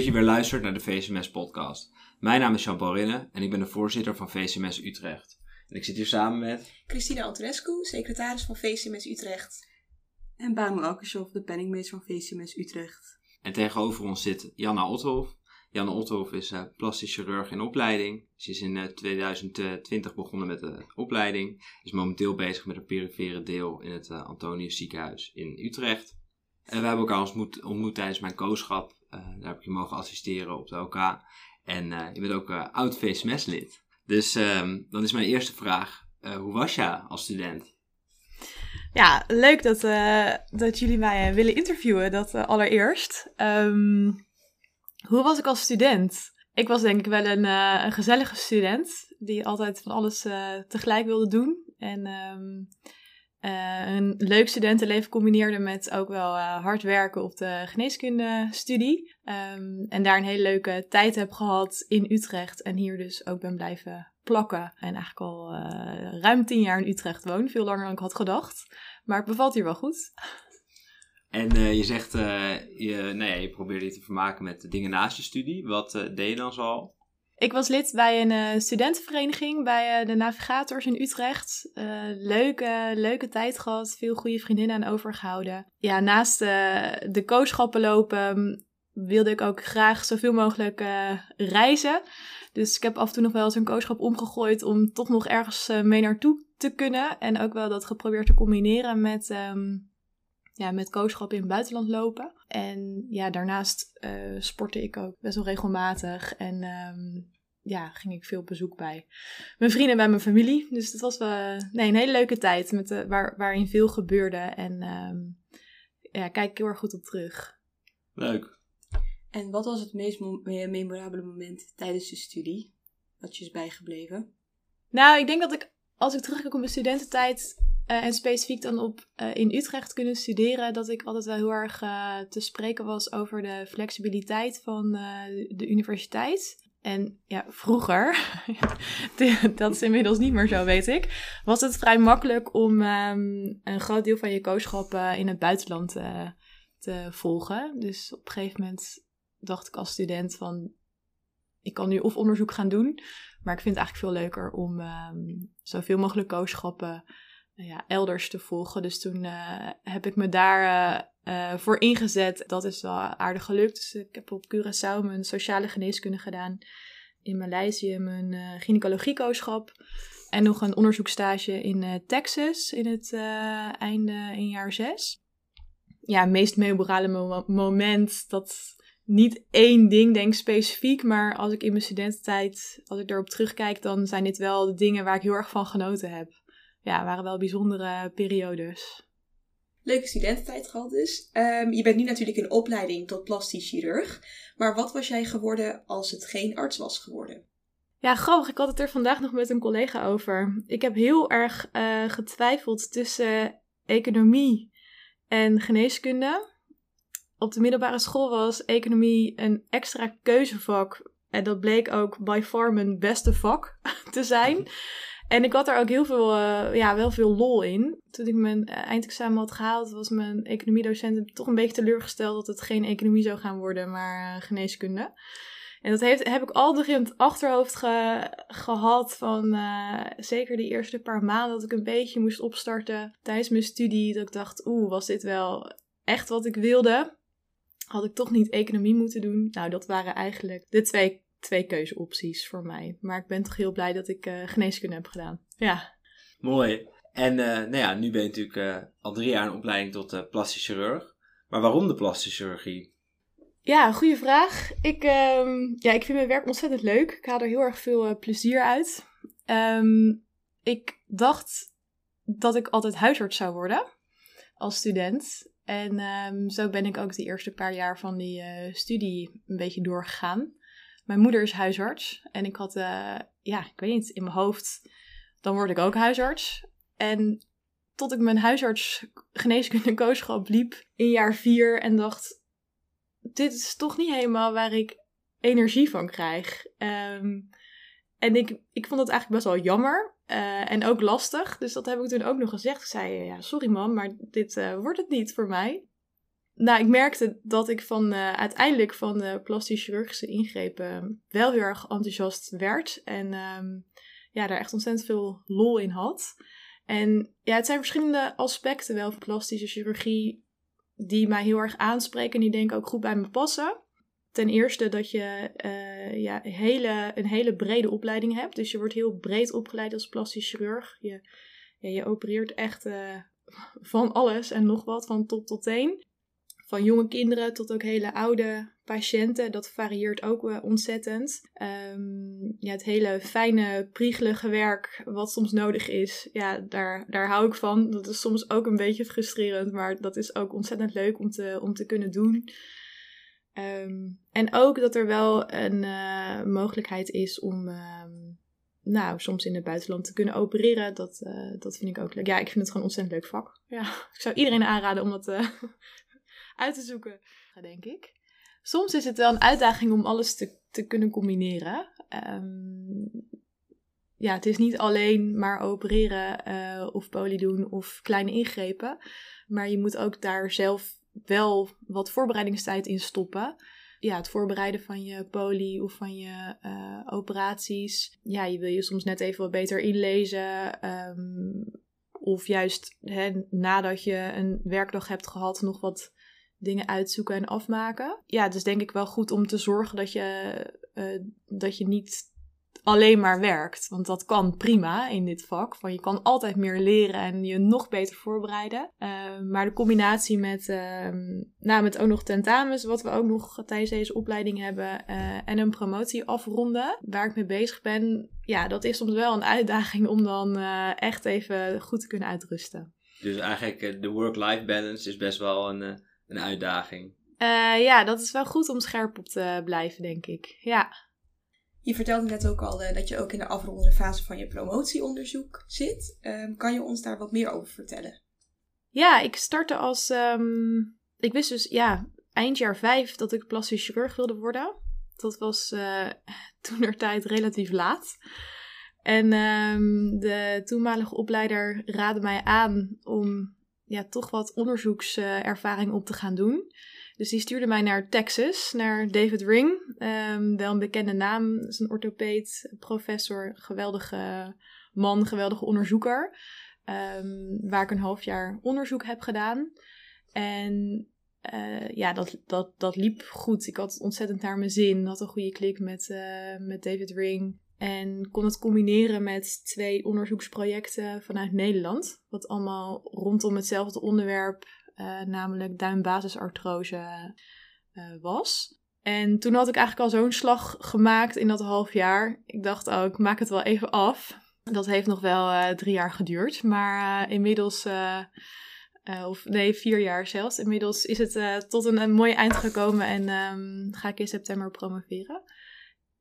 Dat je weer luistert naar de VCMS-podcast. Mijn naam is Jean-Paul Rinne en ik ben de voorzitter van VCMS Utrecht. En ik zit hier samen met... Christina Antonescu, secretaris van VCMS Utrecht. En Banu Alkershoff, de penningmeester van VCMS Utrecht. En tegenover ons zit Janna Othoff. Janne Othoff is uh, plastisch chirurg in opleiding. Ze is in uh, 2020 begonnen met de opleiding. Is momenteel bezig met het perifere deel in het uh, Antonius ziekenhuis in Utrecht. En we hebben elkaar ontmoet, ontmoet tijdens mijn kooschap. Daar heb ik je mogen assisteren op de OK. En je bent ook oud VSMS-lid. Dus um, dan is mijn eerste vraag. hoe was je als student? Ja, leuk dat, dat jullie mij willen interviewen, dat allereerst. Um, hoe was ik als student? Ik was denk ik wel een, een gezellige student die altijd van alles tegelijk wilde doen. En um, uh, een leuk studentenleven combineerde met ook wel hard werken op de geneeskundestudie. Um, en daar een hele leuke tijd heb gehad in Utrecht en hier dus ook ben blijven plakken. En eigenlijk al ruim tien jaar in Utrecht woon, veel langer dan ik had gedacht. Maar het bevalt hier wel goed. En je zegt, je, nou ja, je probeerde je te vermaken met dingen naast je studie. Wat deed je dan zoal? Ik was lid bij een studentenvereniging bij de Navigators in Utrecht. leuke, leuke tijd gehad, veel goede vriendinnen aan overgehouden. Ja, naast de coachschappen lopen wilde ik ook graag zoveel mogelijk reizen. Dus ik heb af en toe nog wel eens een coachschap omgegooid om toch nog ergens mee naartoe te kunnen. En ook wel dat geprobeerd te combineren met... Um, ja, met coachschap in het buitenland lopen. En ja, daarnaast uh, sportte ik ook best wel regelmatig. En um, ja, ging ik veel bezoek bij mijn vrienden en bij mijn familie. Dus het was wel nee, een hele leuke tijd met de, waar, waarin veel gebeurde. En um, ja, kijk ik heel erg goed op terug. Leuk. En wat was het meest memorabele moment tijdens de studie? Wat je is bijgebleven? Nou, ik denk dat ik, als ik terugkijk op mijn studententijd, uh, en specifiek dan op uh, in Utrecht kunnen studeren, dat ik altijd wel heel erg uh, te spreken was over de flexibiliteit van de universiteit. En ja, vroeger, dat is inmiddels niet meer zo, weet ik, was het vrij makkelijk om um, een groot deel van je kooschap in het buitenland te volgen. Dus op een gegeven moment dacht ik als student van, ik kan nu of onderzoek gaan doen, maar ik vind het eigenlijk veel leuker om um, zoveel mogelijk kooschappen ja, elders te volgen. Dus toen uh, heb ik me daar uh, voor ingezet. Dat is wel aardig gelukt. Dus ik heb op Curaçao mijn sociale geneeskunde gedaan. In Maleisië mijn gynaecologiekooschap. En nog een onderzoekstage in Texas in het einde in jaar zes. Ja, het meest memorabele mo moment dat niet één ding denk specifiek, maar als ik in mijn studententijd, als ik erop terugkijk, dan zijn dit wel de dingen waar ik heel erg van genoten heb ja, waren wel bijzondere periodes. Leuke studententijd gehad dus. Um, je bent nu natuurlijk in opleiding tot plastisch chirurg. Maar wat was jij geworden als het geen arts was geworden? Ja, grappig. Ik had het er vandaag nog met een collega over. Ik heb heel erg uh, getwijfeld tussen economie en geneeskunde. Op de middelbare school was economie een extra keuzevak. En dat bleek ook by far mijn beste vak te zijn. En ik had er ook heel veel, uh, ja, wel veel lol in. Toen ik mijn uh, eindexamen had gehaald, was mijn economiedocent toch een beetje teleurgesteld dat het geen economie zou gaan worden, maar uh, geneeskunde. En dat heeft, heb ik altijd in het achterhoofd ge, gehad van zeker de eerste paar maanden dat ik een beetje moest opstarten tijdens mijn studie. Dat ik dacht, oeh, was dit wel echt wat ik wilde? Had ik toch niet economie moeten doen? Nou, dat waren eigenlijk de twee twee keuzeopties voor mij. Maar ik ben toch heel blij dat ik uh, geneeskunde heb gedaan. Ja. Mooi. En uh, nou ja, nu ben je natuurlijk uh, al drie jaar in opleiding tot plastisch chirurg. Maar waarom de plastische chirurgie? Ja, goede vraag. Ik, um, ja, ik vind mijn werk ontzettend leuk. Ik haal er heel erg veel plezier uit. Um, ik dacht dat ik altijd huisarts zou worden als student. En um, zo ben ik ook de eerste paar jaar van die studie een beetje doorgegaan. Mijn moeder is huisarts. En ik had, uh, ja, ik weet niet, in mijn hoofd, dan word ik ook huisarts. En tot ik mijn huisarts geneeskunde kooschap liep in jaar vier en dacht, dit is toch niet helemaal waar ik energie van krijg. Um, en ik, ik vond het eigenlijk best wel jammer uh, en ook lastig. Dus dat heb ik toen ook nog gezegd. Ik zei, ja, sorry man, maar dit uh, wordt het niet voor mij. Nou, ik merkte dat ik van, eh, uiteindelijk van de plastisch chirurgische ingrepen wel heel erg enthousiast werd. En ehm, ja, daar echt ontzettend veel lol in had. En ja, het zijn verschillende aspecten wel van plastische chirurgie die mij heel erg aanspreken en die denk ik ook goed bij me passen. Ten eerste dat je uh, ja, hele, een hele brede opleiding hebt. Dus je wordt heel breed opgeleid als plastisch chirurg. Je, ja, je opereert echt van alles en nog wat, van top tot teen. Van jonge kinderen tot ook hele oude patiënten. Dat varieert ook uh, ontzettend. Um, ja, het hele fijne, priegelige werk wat soms nodig is, ja, daar, daar hou ik van. Dat is soms ook een beetje frustrerend, maar dat is ook ontzettend leuk om te, om te kunnen doen. Um, en ook dat er wel een uh, mogelijkheid is om um, nou, soms in het buitenland te kunnen opereren. Dat, uh, dat vind ik ook leuk. Ja, ik vind het gewoon een ontzettend leuk vak. Ja, ik zou iedereen aanraden om dat uh, uit te zoeken, denk ik. Soms is het wel een uitdaging om alles te, te kunnen combineren. Um, ja, het is niet alleen maar opereren uh, of poli doen of kleine ingrepen. Maar je moet ook daar zelf wel wat voorbereidingstijd in stoppen. Ja, het voorbereiden van je poli of van je uh, operaties. Ja, je wil je soms net even wat beter inlezen. Um, of juist hè, nadat je een werkdag hebt gehad, nog wat dingen uitzoeken en afmaken. Ja, is denk ik wel goed om te zorgen dat je, uh, dat je niet alleen maar werkt. Want dat kan prima in dit vak. Van je kan altijd meer leren en je nog beter voorbereiden. Uh, maar de combinatie met, uh, nou, met ook nog tentamens, wat we ook nog tijdens deze opleiding hebben, uh, en een promotie afronden, waar ik mee bezig ben, ja, dat is soms wel een uitdaging om dan echt even goed te kunnen uitrusten. Dus eigenlijk de work-life balance is best wel een, een uitdaging. ja, dat is wel goed om scherp op te blijven, denk ik. Ja. Je vertelde net ook al uh, dat je ook in de afrondende fase van je promotieonderzoek zit. Um, kan je ons daar wat meer over vertellen? Ja, ik startte als. Um, ik wist dus ja, eind jaar vijf dat ik plastisch chirurg wilde worden. Dat was uh, toen er tijd relatief laat. En um, de toenmalige opleider raadde mij aan om ja, toch wat onderzoekservaring op te gaan doen. Dus die stuurde mij naar Texas, naar David Ring. Um, wel een bekende naam, is een orthopeed, professor, geweldige man, geweldige onderzoeker. Um, waar ik een half jaar onderzoek heb gedaan. En uh, ja, dat, dat, dat liep goed. Ik had ontzettend naar mijn zin. Had een goede klik met, uh, met David Ring. En kon het combineren met twee onderzoeksprojecten vanuit Nederland. Wat allemaal rondom hetzelfde onderwerp uh, namelijk duimbasisartrose uh, was. En toen had ik eigenlijk al zo'n slag gemaakt in dat half jaar. Ik dacht oh, ik maak het wel even af. Dat heeft nog wel uh, drie jaar geduurd, maar inmiddels, of nee, vier jaar zelfs. Inmiddels is het tot een, mooi eind gekomen en um, ga ik in september promoveren.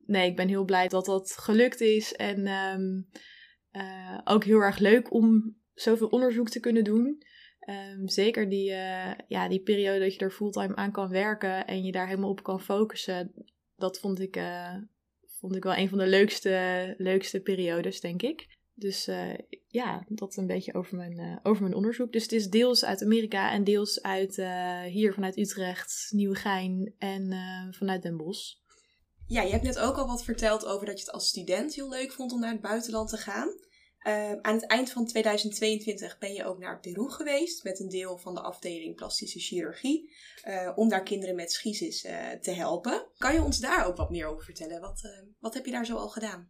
Nee, ik ben heel blij dat dat gelukt is en um, ook heel erg leuk om zoveel onderzoek te kunnen doen. Um, zeker die, uh, ja, die periode dat je er fulltime aan kan werken en je daar helemaal op kan focussen, dat vond ik, uh, vond ik wel een van de leukste, leukste periodes, denk ik. Dus ja, dat een beetje over mijn, over mijn onderzoek. Dus het is deels uit Amerika en deels uit hier vanuit Utrecht, Nieuwegein en vanuit Den Bosch. Ja, je hebt net ook al wat verteld over dat je het als student heel leuk vond om naar het buitenland te gaan. Uh, aan het eind van 2022 ben je ook naar Peru geweest met een deel van de afdeling plastische chirurgie. Uh, om daar kinderen met schisis uh, te helpen. Kan je ons daar ook wat meer over vertellen? Wat, wat heb je daar zo al gedaan?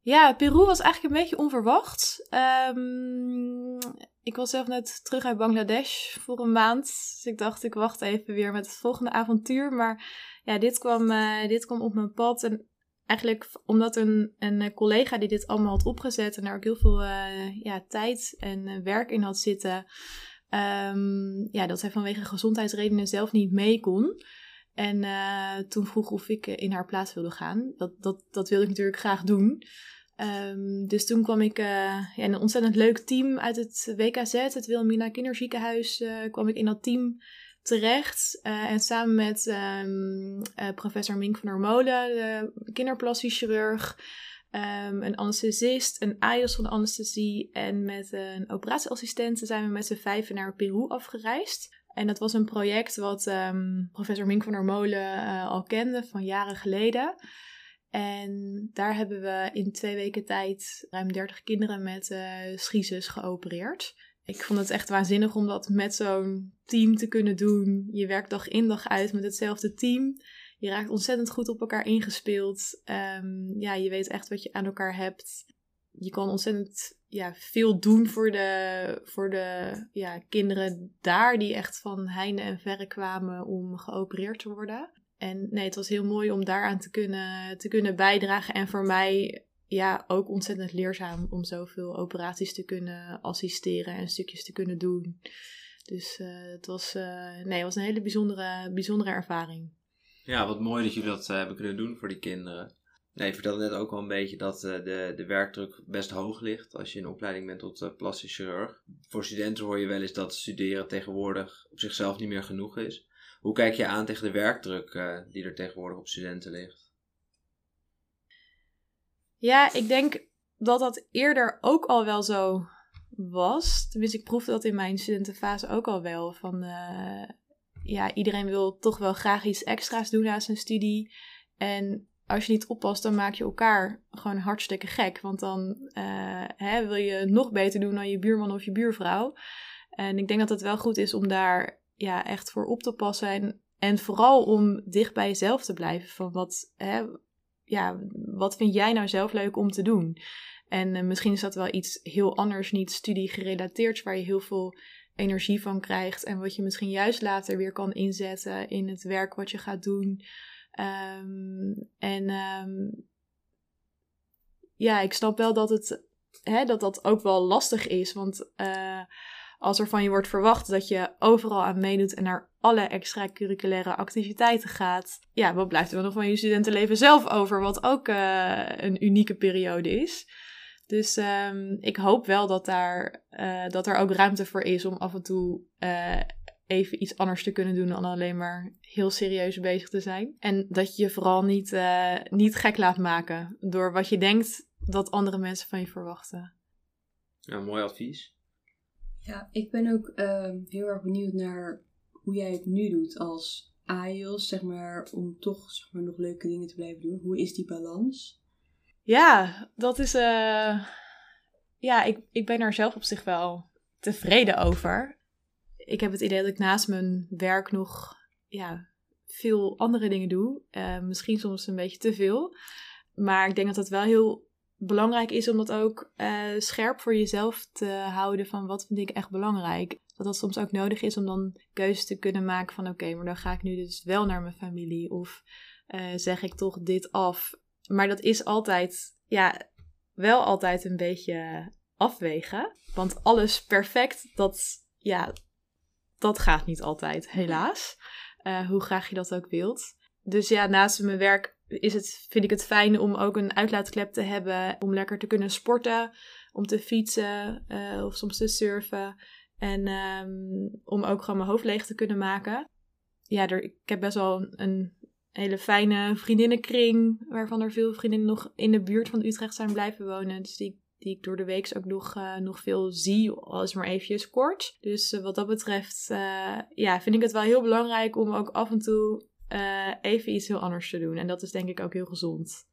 Ja, Peru was eigenlijk een beetje onverwacht. Um, ik was zelf net terug uit Bangladesh voor een maand. Dus ik dacht, ik wacht even weer met het volgende avontuur. Maar ja, dit kwam, dit kwam op mijn pad. En eigenlijk omdat een, een collega die dit allemaal had opgezet en daar ook heel veel uh, ja, tijd en werk in had zitten, um, ja, dat zij vanwege gezondheidsredenen zelf niet mee kon. En toen vroeg of ik in haar plaats wilde gaan. Dat, dat, dat wilde ik natuurlijk graag doen. Um, dus toen kwam ik ja, een ontzettend leuk team uit het WKZ, het Wilhelmina Kinderziekenhuis, kwam ik in dat team terecht. Uh, en samen met um, uh, professor Mink van der Molen, de kinderplastisch chirurg, um, een anesthesist, een AIOS van de anesthesie en met een operatieassistent zijn we met z'n vijven naar Peru afgereisd. En dat was een project wat ehm, professor Mink van der Molen eh, al kende van jaren geleden. En daar hebben we in twee weken tijd ruim 30 kinderen met uh, geopereerd. Ik vond het echt waanzinnig om dat met zo'n team te kunnen doen. Je werkt dag in dag uit met hetzelfde team. Je raakt ontzettend goed op elkaar ingespeeld. Um, ja, je weet echt wat je aan elkaar hebt. Je kan ontzettend ja, veel doen voor de, voor de ja, kinderen daar die echt van heinde en verre kwamen om geopereerd te worden. En nee, het was heel mooi om daaraan te kunnen, te kunnen bijdragen. En voor mij ja, ook ontzettend leerzaam om zoveel operaties te kunnen assisteren en stukjes te kunnen doen. Dus uh, het, was, uh, nee, het was een hele bijzondere, bijzondere ervaring. Ja, wat mooi dat jullie dat uh, hebben kunnen doen voor die kinderen. Nee, je vertelde net ook al een beetje dat de, de werkdruk best hoog ligt als je in opleiding bent tot plastisch chirurg. Voor studenten hoor je wel eens dat studeren tegenwoordig op zichzelf niet meer genoeg is. Hoe kijk je aan tegen de werkdruk die er tegenwoordig op studenten ligt? Ja, ik denk dat dat eerder ook al wel zo was. Tenminste, ik proefde dat in mijn studentenfase ook al wel. Van uh, ja, iedereen wil toch wel graag iets extra's doen na zijn studie. En als je niet oppast, dan maak je elkaar gewoon hartstikke gek. Want dan uh, hè, wil je nog beter doen dan je buurman of je buurvrouw. En ik denk dat het wel goed is om daar ja, echt voor op te passen. En, en vooral om dicht bij jezelf te blijven. Van wat, hè, ja, wat vind jij nou zelf leuk om te doen? En uh, misschien is dat wel iets heel anders, niet studiegerelateerd, waar je heel veel energie van krijgt. En wat je misschien juist later weer kan inzetten in het werk wat je gaat doen. Um, en um, ja, ik snap wel dat het hè, dat dat ook wel lastig is. Want uh, als er van je wordt verwacht dat je overal aan meedoet en naar alle extracurriculaire activiteiten gaat, ja, wat blijft er dan nog van je studentenleven zelf over? Wat ook uh, een unieke periode is. Dus um, ik hoop wel dat, daar, uh, dat er ook ruimte voor is om af en toe uh, even iets anders te kunnen doen dan alleen maar heel serieus bezig te zijn. En dat je je vooral niet, uh, niet gek laat maken door wat je denkt dat andere mensen van je verwachten. Ja, mooi advies. Ja, ik ben ook uh, heel erg benieuwd naar hoe jij het nu doet als AIOS, zeg maar, om toch zeg maar, nog leuke dingen te blijven doen. Hoe is die balans? Ja, dat is. Uh, ja, ik, ik ben daar zelf op zich wel tevreden over. Ik heb het idee dat ik naast mijn werk nog ja, veel andere dingen doe. Uh, misschien soms een beetje te veel. Maar ik denk dat het wel heel belangrijk is om dat ook uh, scherp voor jezelf te houden van wat vind ik echt belangrijk. Dat dat soms ook nodig is om dan keuzes te kunnen maken van oké, maar dan ga ik nu dus wel naar mijn familie of uh, zeg ik toch dit af. Maar dat is altijd, ja, wel altijd een beetje afwegen. Want alles perfect, dat, ja, dat gaat niet altijd, helaas. Uh, hoe graag je dat ook wilt. Dus ja, naast mijn werk is het, vind ik het fijn om ook een uitlaatklep te hebben. Om lekker te kunnen sporten, om te fietsen uh, of soms te surfen. En um, om ook gewoon mijn hoofd leeg te kunnen maken. Ja, er, ik heb best wel een hele fijne vriendinnenkring. Waarvan er veel vriendinnen nog in de buurt van Utrecht zijn blijven wonen. Dus die, die ik door de week ook nog, uh, nog veel zie. Al is maar eventjes kort. Dus uh, wat dat betreft uh, ja, vind ik het wel heel belangrijk om ook af en toe even iets heel anders te doen. En dat is denk ik ook heel gezond.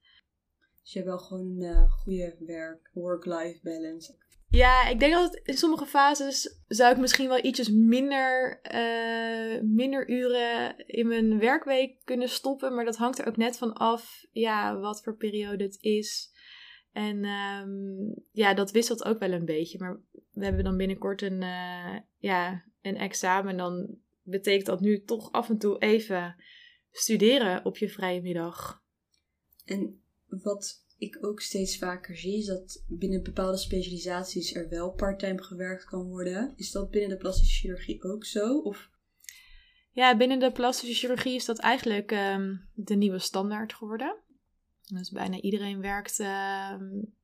Dus je hebt wel gewoon goede werk, work-life balance. Ja, ik denk dat in sommige fases zou ik misschien wel ietsjes minder, uh, minder uren in mijn werkweek kunnen stoppen. Maar dat hangt er ook net van af ja, wat voor periode het is. En um, ja, dat wisselt ook wel een beetje. Maar we hebben dan binnenkort een, uh, ja, een examen. Dan betekent dat nu toch af en toe even studeren op je vrije middag. En wat ik ook steeds vaker zie, is dat binnen bepaalde specialisaties er wel parttime gewerkt kan worden. Is dat binnen de plastische chirurgie ook zo? Of? Ja, binnen de plastische chirurgie is dat eigenlijk um, de nieuwe standaard geworden. Dus bijna iedereen werkt, uh,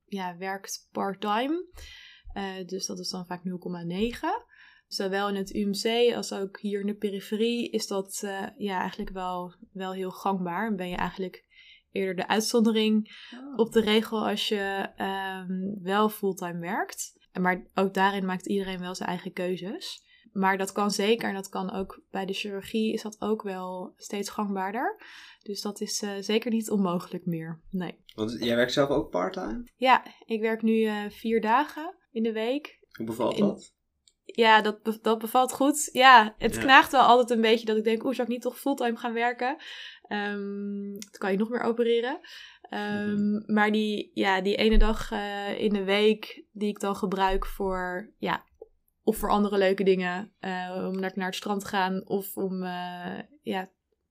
ja, werkt part-time. Uh, dus dat is dan vaak 0,9. Zowel in het UMC als ook hier in de periferie is dat uh, ja, eigenlijk wel, wel heel gangbaar. En ben je eigenlijk eerder de uitzondering oh. op de regel als je um, wel fulltime werkt. Maar ook daarin maakt iedereen wel zijn eigen keuzes. Maar dat kan zeker en dat kan ook bij de chirurgie is dat ook wel steeds gangbaarder. Dus dat is eh, zeker niet onmogelijk meer. Nee. Want jij werkt zelf ook parttime? Ja, ik werk nu uh, vier dagen in de week. Hoe bevalt in... dat? Ja, dat, dat bevalt goed. Ja, het ja. knaagt wel altijd een beetje dat ik denk, oeh, zou ik niet toch fulltime gaan werken? Um, dan kan je nog meer opereren. Um, mm-hmm. Maar die, ja, die ene dag uh, in de week die ik dan gebruik voor, ja, of voor andere leuke dingen. Uh, om naar, naar het strand te gaan of om, uh, ja,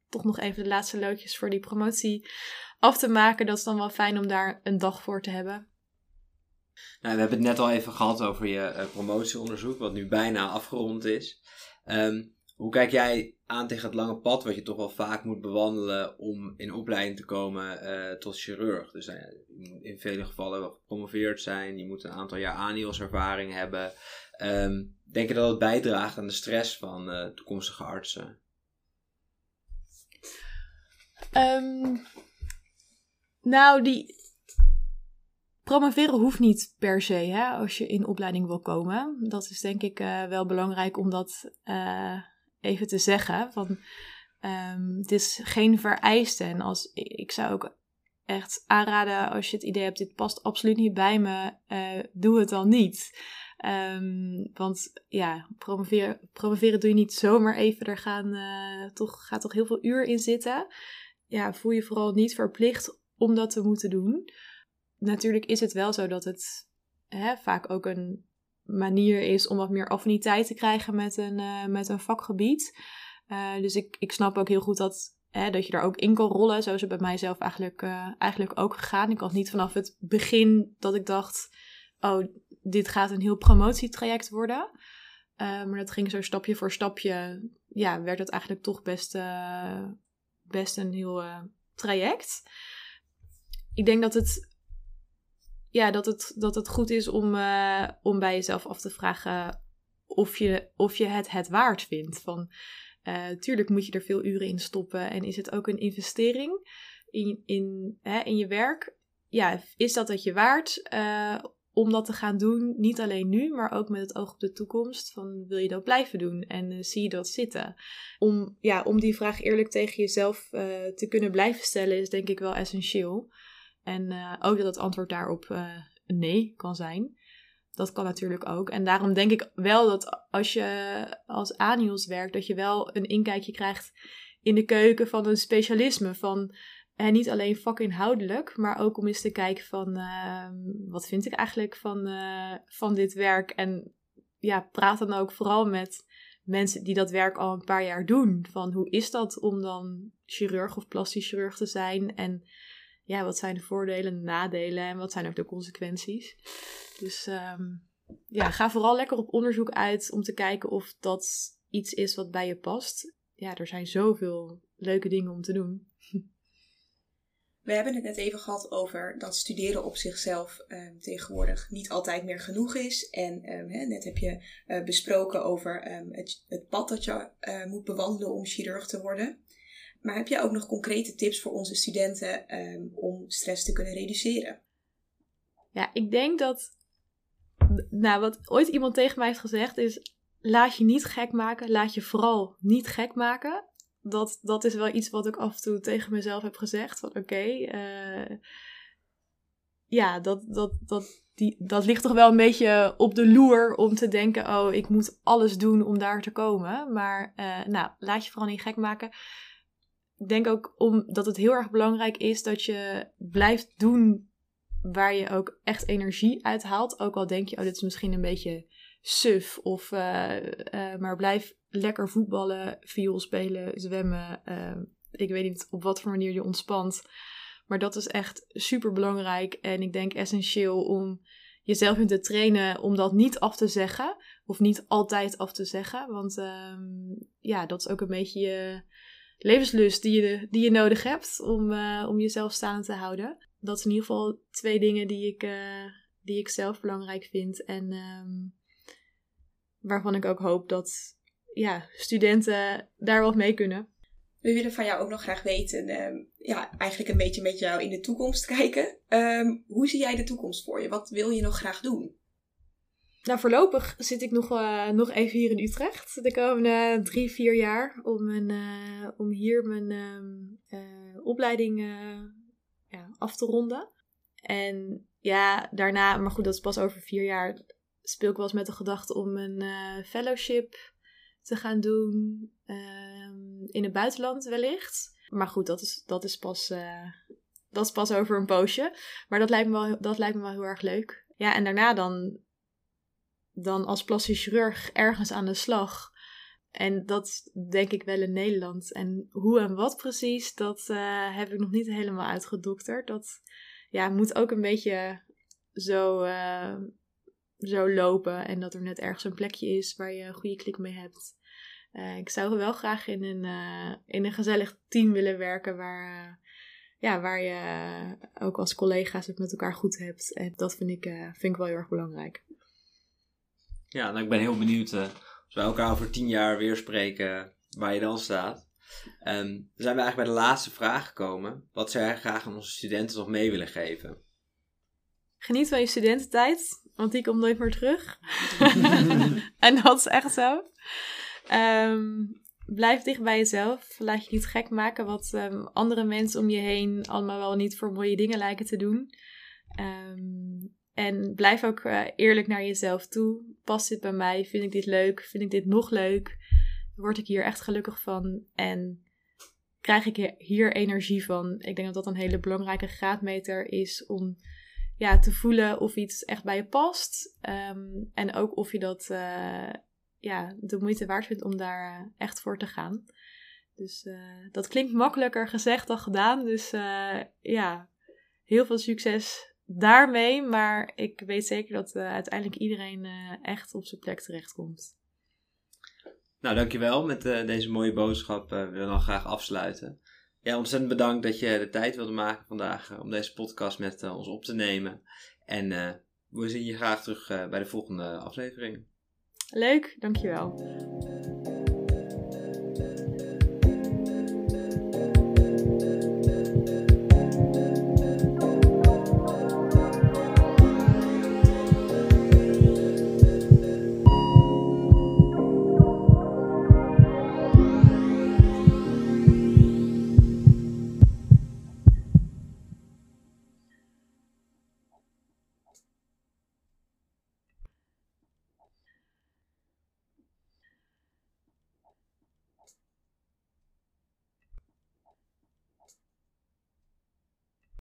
toch nog even de laatste loodjes voor die promotie af te maken. Dat is dan wel fijn om daar een dag voor te hebben. Nou, we hebben het net al even gehad over je uh, promotieonderzoek, wat nu bijna afgerond is. Um, hoe kijk jij aan tegen het lange pad, wat je toch wel vaak moet bewandelen om in opleiding te komen uh, tot chirurg? Dus uh, in vele gevallen wel gepromoveerd zijn, je moet een aantal jaar aanhielservaring hebben. Um, denk je dat het bijdraagt aan de stress van toekomstige artsen? Um, nou, die, Promoveren hoeft niet per se hè, als je in opleiding wil komen. Dat is denk ik uh, wel belangrijk om dat uh, even te zeggen. Van, um, het is geen vereiste. En als, ik zou ook echt aanraden als je het idee hebt, dit past absoluut niet bij me, uh, doe het dan niet. Um, want ja, promoveren, promoveren doe je niet zomaar even. Er gaan, toch, gaat toch heel veel uur in zitten. Ja, voel je vooral niet verplicht om dat te moeten doen natuurlijk is het wel zo dat het hè, vaak ook een manier is om wat meer affiniteit te krijgen met een, uh, met een vakgebied. Uh, dus ik, ik snap ook heel goed dat, hè, dat je daar ook in kan rollen. Zo is het bij mijzelf eigenlijk, uh, eigenlijk ook gegaan. Ik had niet vanaf het begin dat ik dacht, oh, dit gaat een heel promotietraject worden. maar dat ging zo stapje voor stapje, ja, werd het eigenlijk toch best, best een heel traject. Ik denk dat het ja, dat, het, dat het goed is om, uh, om bij jezelf af te vragen of je, of je het het waard vindt. Van, uh, tuurlijk moet je er veel uren in stoppen en is het ook een investering in, in, hè, in je werk. Ja, is dat het je waard uh, om dat te gaan doen? Niet alleen nu, maar ook met het oog op de toekomst. Van, wil je dat blijven doen en zie je dat zitten? Om, ja, om die vraag eerlijk tegen jezelf te kunnen blijven stellen is denk ik wel essentieel. En uh, ook dat het antwoord daarop uh, nee kan zijn. Dat kan natuurlijk ook. En daarom denk ik wel dat als je als Anios werkt, dat je wel een inkijkje krijgt in de keuken van een specialisme. Van en niet alleen vakinhoudelijk, maar ook om eens te kijken van uh, wat vind ik eigenlijk van, van dit werk. En ja, praat dan ook vooral met mensen die dat werk al een paar jaar doen. Van hoe is dat om dan chirurg of plastisch chirurg te zijn? En ja, wat zijn de voordelen en de nadelen en wat zijn ook de consequenties. Dus um, ja, ga vooral lekker op onderzoek uit om te kijken of dat iets is wat bij je past. Ja, er zijn zoveel leuke dingen om te doen. We hebben het net even gehad over dat studeren op zichzelf um, tegenwoordig niet altijd meer genoeg is. En hè, net heb je uh, besproken over het, het, pad dat je uh, moet bewandelen om chirurg te worden. Maar heb je ook nog concrete tips voor onze studenten um, om stress te kunnen reduceren? Ja, ik denk dat. Nou, wat ooit iemand tegen mij heeft gezegd is: laat je niet gek maken. Laat je vooral niet gek maken. Dat, dat is wel iets wat ik af en toe tegen mezelf heb gezegd. Van oké, uh, ja, dat, dat, dat, die, dat ligt toch wel een beetje op de loer om te denken: oh, ik moet alles doen om daar te komen. Maar uh, nou, laat je vooral niet gek maken ik denk ook omdat het heel erg belangrijk is dat je blijft doen waar je ook echt energie uit haalt. Ook al denk je, oh, dit is misschien een beetje suf. Of, uh, uh, maar blijf lekker voetballen, viool spelen, zwemmen. Uh, ik weet niet op wat voor manier je ontspant. Maar dat is echt super belangrijk. En ik denk essentieel om jezelf in te trainen om dat niet af te zeggen. Of niet altijd af te zeggen. Want ehm, ja, dat is ook een beetje je levenslust die je, die je nodig hebt om, uh, om jezelf staande te houden. Dat zijn in ieder geval twee dingen die ik, uh, die ik zelf belangrijk vind. En um, waarvan ik ook hoop dat ja, studenten daar wat mee kunnen. We willen van jou ook nog graag weten, um, ja, eigenlijk een beetje met jou in de toekomst kijken. Um, hoe zie jij de toekomst voor je? Wat wil je nog graag doen? Nou, voorlopig zit ik nog, eh, nog even hier in Utrecht. De komende drie, vier jaar. Om, mijn, eh, om hier mijn ehm, eh, opleiding ja, af te ronden. En ja, daarna, maar goed, dat is pas over vier jaar. Speel ik wel eens met de gedachte om een fellowship te gaan doen. Ehm, in het buitenland wellicht. Maar goed, dat is, dat is pas dat is pas over een poosje. Maar dat lijkt me wel, dat lijkt me wel heel erg leuk. Ja, en daarna dan, dan als plastisch chirurg ergens aan de slag. En dat denk ik wel in Nederland. En hoe en wat precies, dat uh, heb ik nog niet helemaal uitgedokterd. Dat ja, moet ook een beetje zo, uh, zo lopen. En dat er net ergens een plekje is waar je een goede klik mee hebt. Uh, ik zou wel graag in een, in een gezellig team willen werken waar ja, waar je eh, ook als collega's het met elkaar goed hebt. En dat vind ik, vind ik wel heel erg belangrijk. Ja, nou ik ben heel benieuwd uh, als we elkaar over tien jaar weer spreken waar je dan staat. Um, dan zijn we eigenlijk bij de laatste vraag gekomen. Wat zou jij graag aan onze studenten nog mee willen geven? Geniet van je studententijd, want die komt nooit meer terug. en dat is echt zo. Um, blijf dicht bij jezelf. Laat je niet gek maken wat um, andere mensen om je heen allemaal wel niet voor mooie dingen lijken te doen. Um, en blijf ook uh, eerlijk naar jezelf toe. Past dit bij mij? Vind ik dit leuk? Vind ik dit nog leuk? Word ik hier echt gelukkig van? En krijg ik hier energie van? Ik denk dat dat een hele belangrijke graadmeter is om ja, te voelen of iets echt bij je past. Um, en ook of je dat uh, ja, de moeite waard vindt om daar eh, echt voor te gaan. Dus uh, dat klinkt makkelijker gezegd dan gedaan. Dus ja, heel veel succes daarmee. Maar ik weet zeker dat uiteindelijk iedereen echt op zijn plek terechtkomt. Nou, dankjewel. Met deze mooie boodschap willen we dan graag afsluiten. Ja, ontzettend bedankt dat je de tijd wilde maken vandaag om deze podcast met ons op te nemen. En we zien je graag terug bij de volgende aflevering. Leuk, dankjewel.